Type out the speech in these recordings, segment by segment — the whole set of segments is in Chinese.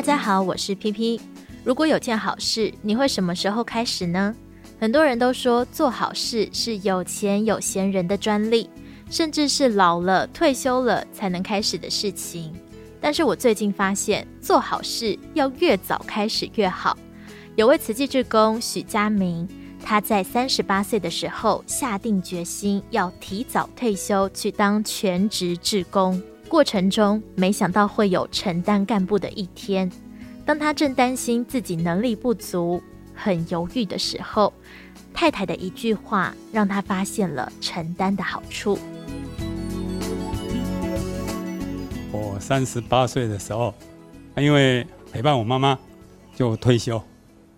大家好，我是 PP。如果有件好事，你会什么时候开始呢？很多人都说做好事是有钱有闲人的专利，甚至是老了退休了才能开始的事情。但是我最近发现，做好事要越早开始越好。有位慈济志工许家明，他在三十八岁的时候下定决心要提早退休去当全职志工，过程中没想到会有承担干部的一天。当他正担心自己能力不足，很犹豫的时候，太太的一句话让他发现了承担的好处。我三十八岁的时候，因为陪伴我妈妈，就退休。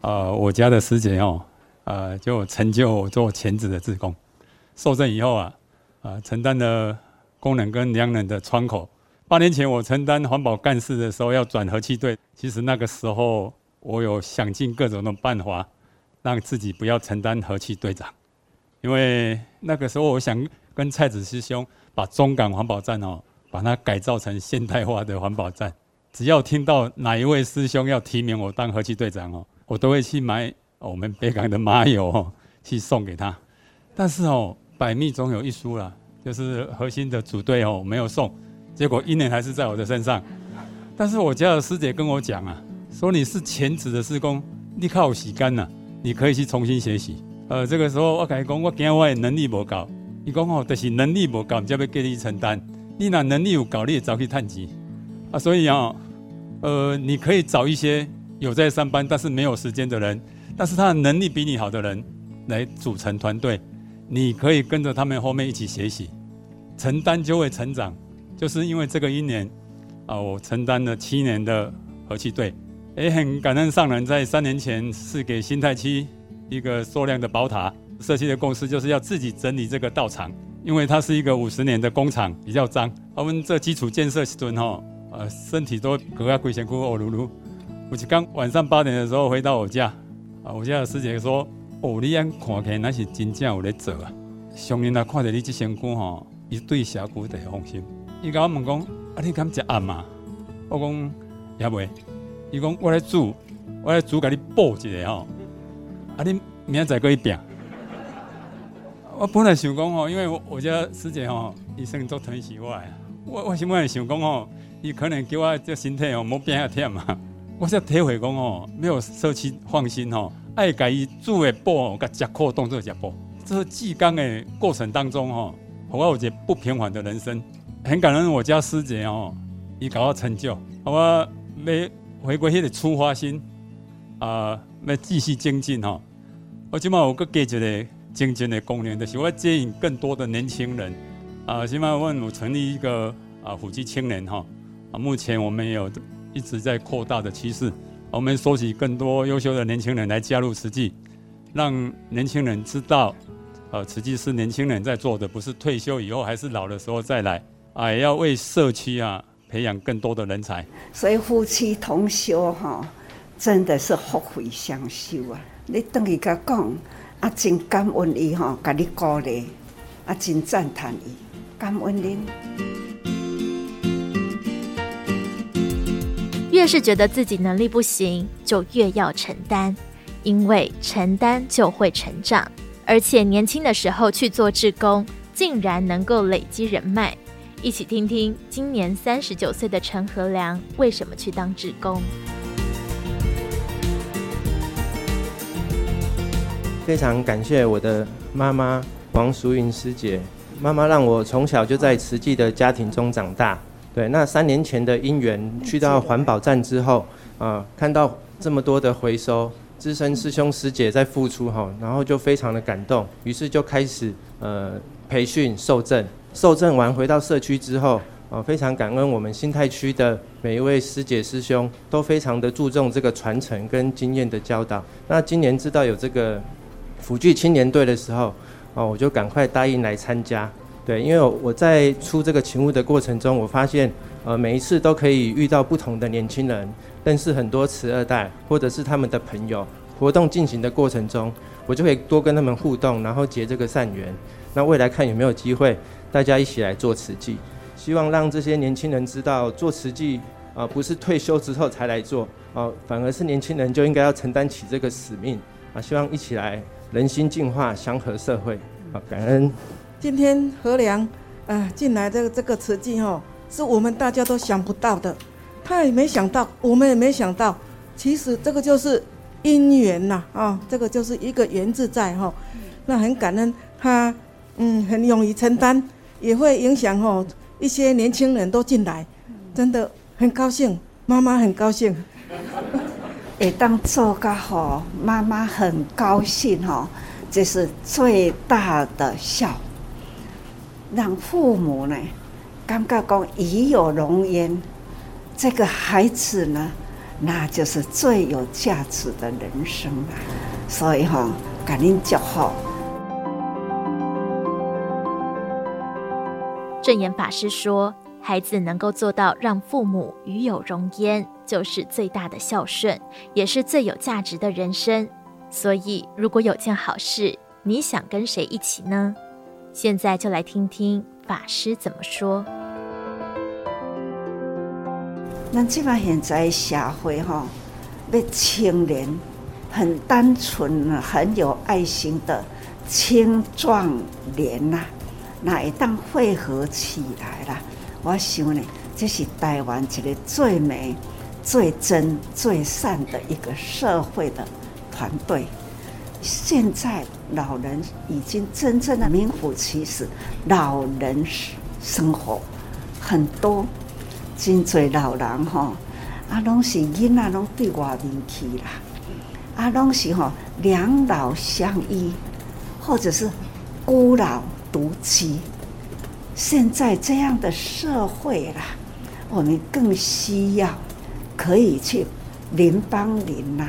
呃，我家的师姐哦，呃，就成就做全职的志工。受证以后啊，啊、承担了工人跟良人的窗口。八年前我承担环保干事的时候，要转和气队，其实那个时候。我有想尽各种的办法，让自己不要承担和气队长，因为那个时候我想跟蔡子师兄把中港环保站哦，把它改造成现代化的环保站。只要听到哪一位师兄要提名我当和气队长哦，我都会去买我们北港的麻油哦，去送给他。但是哦，百密总有一疏啦，就是核心的组队哦没有送，结果一年还是在我的身上。但是我家的师姐跟我讲啊。说你是全职的志工，你靠洗干呐，你可以去重新学习。呃，这个时候我跟他讲，我惊我的能力不够。伊讲哦，但是能力不够，才要给你承担。你那能力有够，你也早去探级啊。所以啊，呃，你可以找一些有在上班但是没有时间的人，但是他的能力比你好的人来组成团队，你可以跟着他们后面一起学习，承担就会成长。就是因为这个一年啊，我承担了七年的和气队。也很感恩上人，在三年前是给新泰区一个塑量的宝塔。社区的共识就是要自己整理这个道场，因为它是一个五十年的工厂，比较脏。我们这基础建设时阵哈，呃，身体都格外鬼辛苦哦，噜噜。我就刚晚上八点的时候回到我家，啊，我家的师姐说：“哦，你安看起来那是真正有在做啊。上人啊，看到你这身躯哈，一对峡谷的放心。伊甲我问讲：啊，你敢食暗嘛？我讲也未。伊讲我来煮，我来煮，甲你补一下吼。啊，你明仔再过一遍。我本来想讲吼，因为我我家师姐吼，医生都疼惜我。我我想本来想讲吼，伊可能叫我这身体哦，莫变下忝嘛。我才体会讲吼，没有社区放心吼，爱给伊煮的补，甲食苦当做食补。这是济公的过程当中吼，我有一个不平凡的人生，很感恩我家师姐哦，伊给我成就，我没。回归迄个出发心，啊，要继续精进吼。我今嘛有个加一个精进的功能，就是我要接引更多的年轻人。啊，今嘛我有成立一个啊辅具青年哈。啊，目前我们有一直在扩大的趋势。我们收集更多优秀的年轻人来加入慈济，让年轻人知道，呃，慈济是年轻人在做的，不是退休以后还是老的时候再来。啊，也要为社区啊。培养更多的人才，所以夫妻同修哈，真的是福慧双修啊！你等于甲讲啊，真感恩伊哈，甲你鼓励啊，真赞叹伊，感恩您。越是觉得自己能力不行，就越要承担，因为承担就会成长，而且年轻的时候去做志工，竟然能够累积人脉。一起听听今年三十九岁的陈和良为什么去当志工。非常感谢我的妈妈王淑云师姐，妈妈让我从小就在慈济的家庭中长大。对，那三年前的因缘，去到环保站之后，啊，看到这么多的回收，资深师兄师姐在付出哈，然后就非常的感动，于是就开始呃培训受证。受证完回到社区之后，啊，非常感恩我们新泰区的每一位师姐师兄，都非常的注重这个传承跟经验的教导。那今年知道有这个辅具青年队的时候，啊，我就赶快答应来参加。对，因为我在出这个勤务的过程中，我发现，呃，每一次都可以遇到不同的年轻人，认识很多慈二代或者是他们的朋友。活动进行的过程中，我就可以多跟他们互动，然后结这个善缘。那未来看有没有机会。大家一起来做慈济，希望让这些年轻人知道，做慈济啊，不是退休之后才来做，哦，反而是年轻人就应该要承担起这个使命啊！希望一起来人心净化，祥和社会。好，感恩。今天何良啊进来这个这个慈济哦，是我们大家都想不到的，他也没想到，我们也没想到。其实这个就是因缘呐，啊，这个就是一个缘字在哈。那很感恩他，嗯，很勇于承担，也会影响哦一些年轻人都进来，真的。很高兴，妈妈很高兴。会当做个好，妈妈很高兴哈，这是最大的孝。让父母呢，感觉讲与有容焉，这个孩子呢，那就是最有价值的人生了。所以哈，感恩就好。证严法师说。孩子能够做到让父母与有荣焉，就是最大的孝顺，也是最有价值的人生。所以，如果有件好事，你想跟谁一起呢？现在就来听听法师怎么说。那基本现在社会哈，被青年很单纯、很有爱心的青壮年呐，那一旦汇合起来了。我想呢，这是台湾一个最美、最真、最善的一个社会的团队。现在老人已经真正的名副其实，老人生活很多，真济老人哈，啊，拢是囡仔拢对外面去啦，啊，拢是吼两老相依，或者是孤老独居。现在这样的社会啦，我们更需要可以去邻帮邻呐，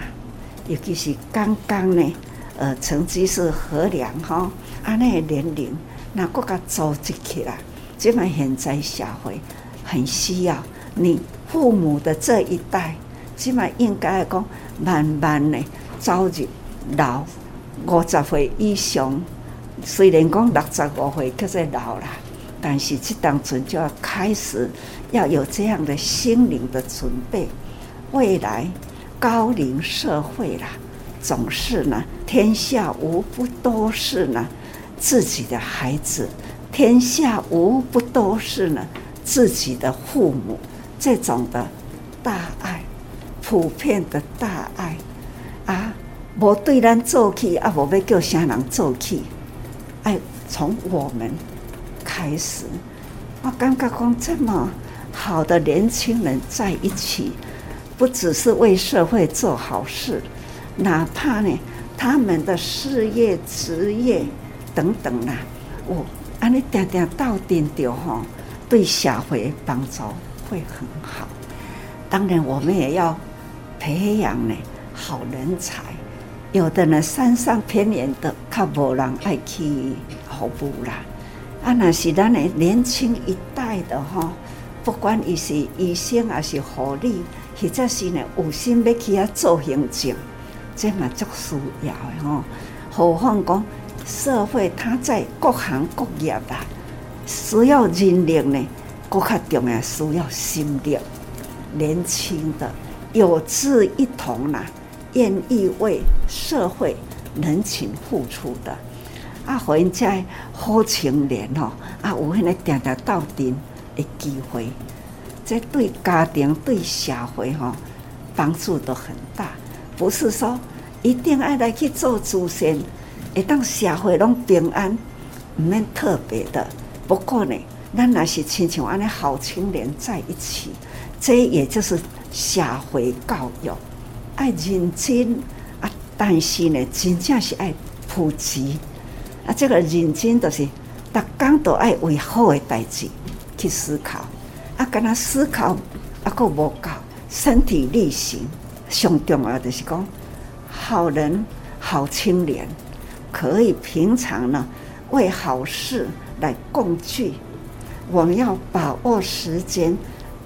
尤其是刚刚呢，呃，成绩是和良哈，啊，那个年龄那国家组织起来，这么现在社会很需要你父母的这一代，起码应该讲慢慢的走入老五十岁以上，虽然讲六十五岁可是老了。但是这当中就要开始要有这样的心灵的准备，未来高龄社会啦，总是呢，天下无不都是呢自己的孩子，天下无不都是呢自己的父母，这种的大爱，普遍的大爱啊，无对咱做起啊，无要叫啥人做起，爱从我们。开始，我感觉讲这么好的年轻人在一起，不只是为社会做好事，哪怕呢他们的事业、职业等等啦，我安尼点点到点掉哈，对社会帮助会很好。当然，我们也要培养呢好人才，有的呢山上偏远的，较无人爱去服务啦。啊，那是咱的年轻一代的哈，不管伊是医生还是护理，或者是呢有心要去遐做行政，这嘛足需要的吼。何况讲社会，它在各行各业啦，需要人力呢，更较重要需要心力，年轻的有志一同啦，愿意为社会人情付出的。啊，互因遮好青年吼，啊，有迄个定定斗阵的机会，这对家庭、对社会吼帮助都很大。不是说一定爱来去做主线，会当社会拢平安，毋免特别的。不过呢，咱若是亲像安尼好青年在一起，这也就是社会教育，爱认真啊，但是呢，真正是爱普及。啊，这个认真就是，逐工都爱为好的代志去思考。啊，跟他思考啊，够无够，身体力行。上重要就是讲，好人、好青年，可以平常呢为好事来共聚。我们要把握时间，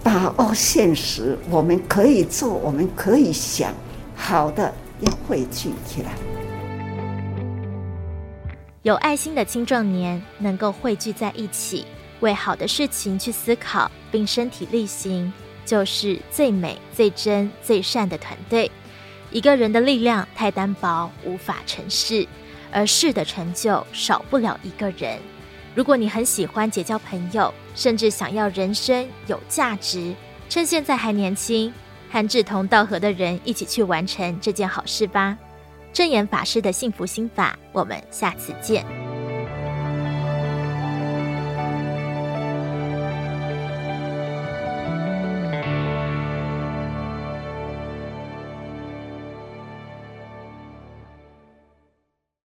把握现实。我们可以做，我们可以想，好的要汇聚起来。有爱心的青壮年能够汇聚在一起，为好的事情去思考，并身体力行，就是最美、最真、最善的团队。一个人的力量太单薄，无法成事，而事的成就少不了一个人。如果你很喜欢结交朋友，甚至想要人生有价值，趁现在还年轻，和志同道合的人一起去完成这件好事吧。正言法师的幸福心法，我们下次见。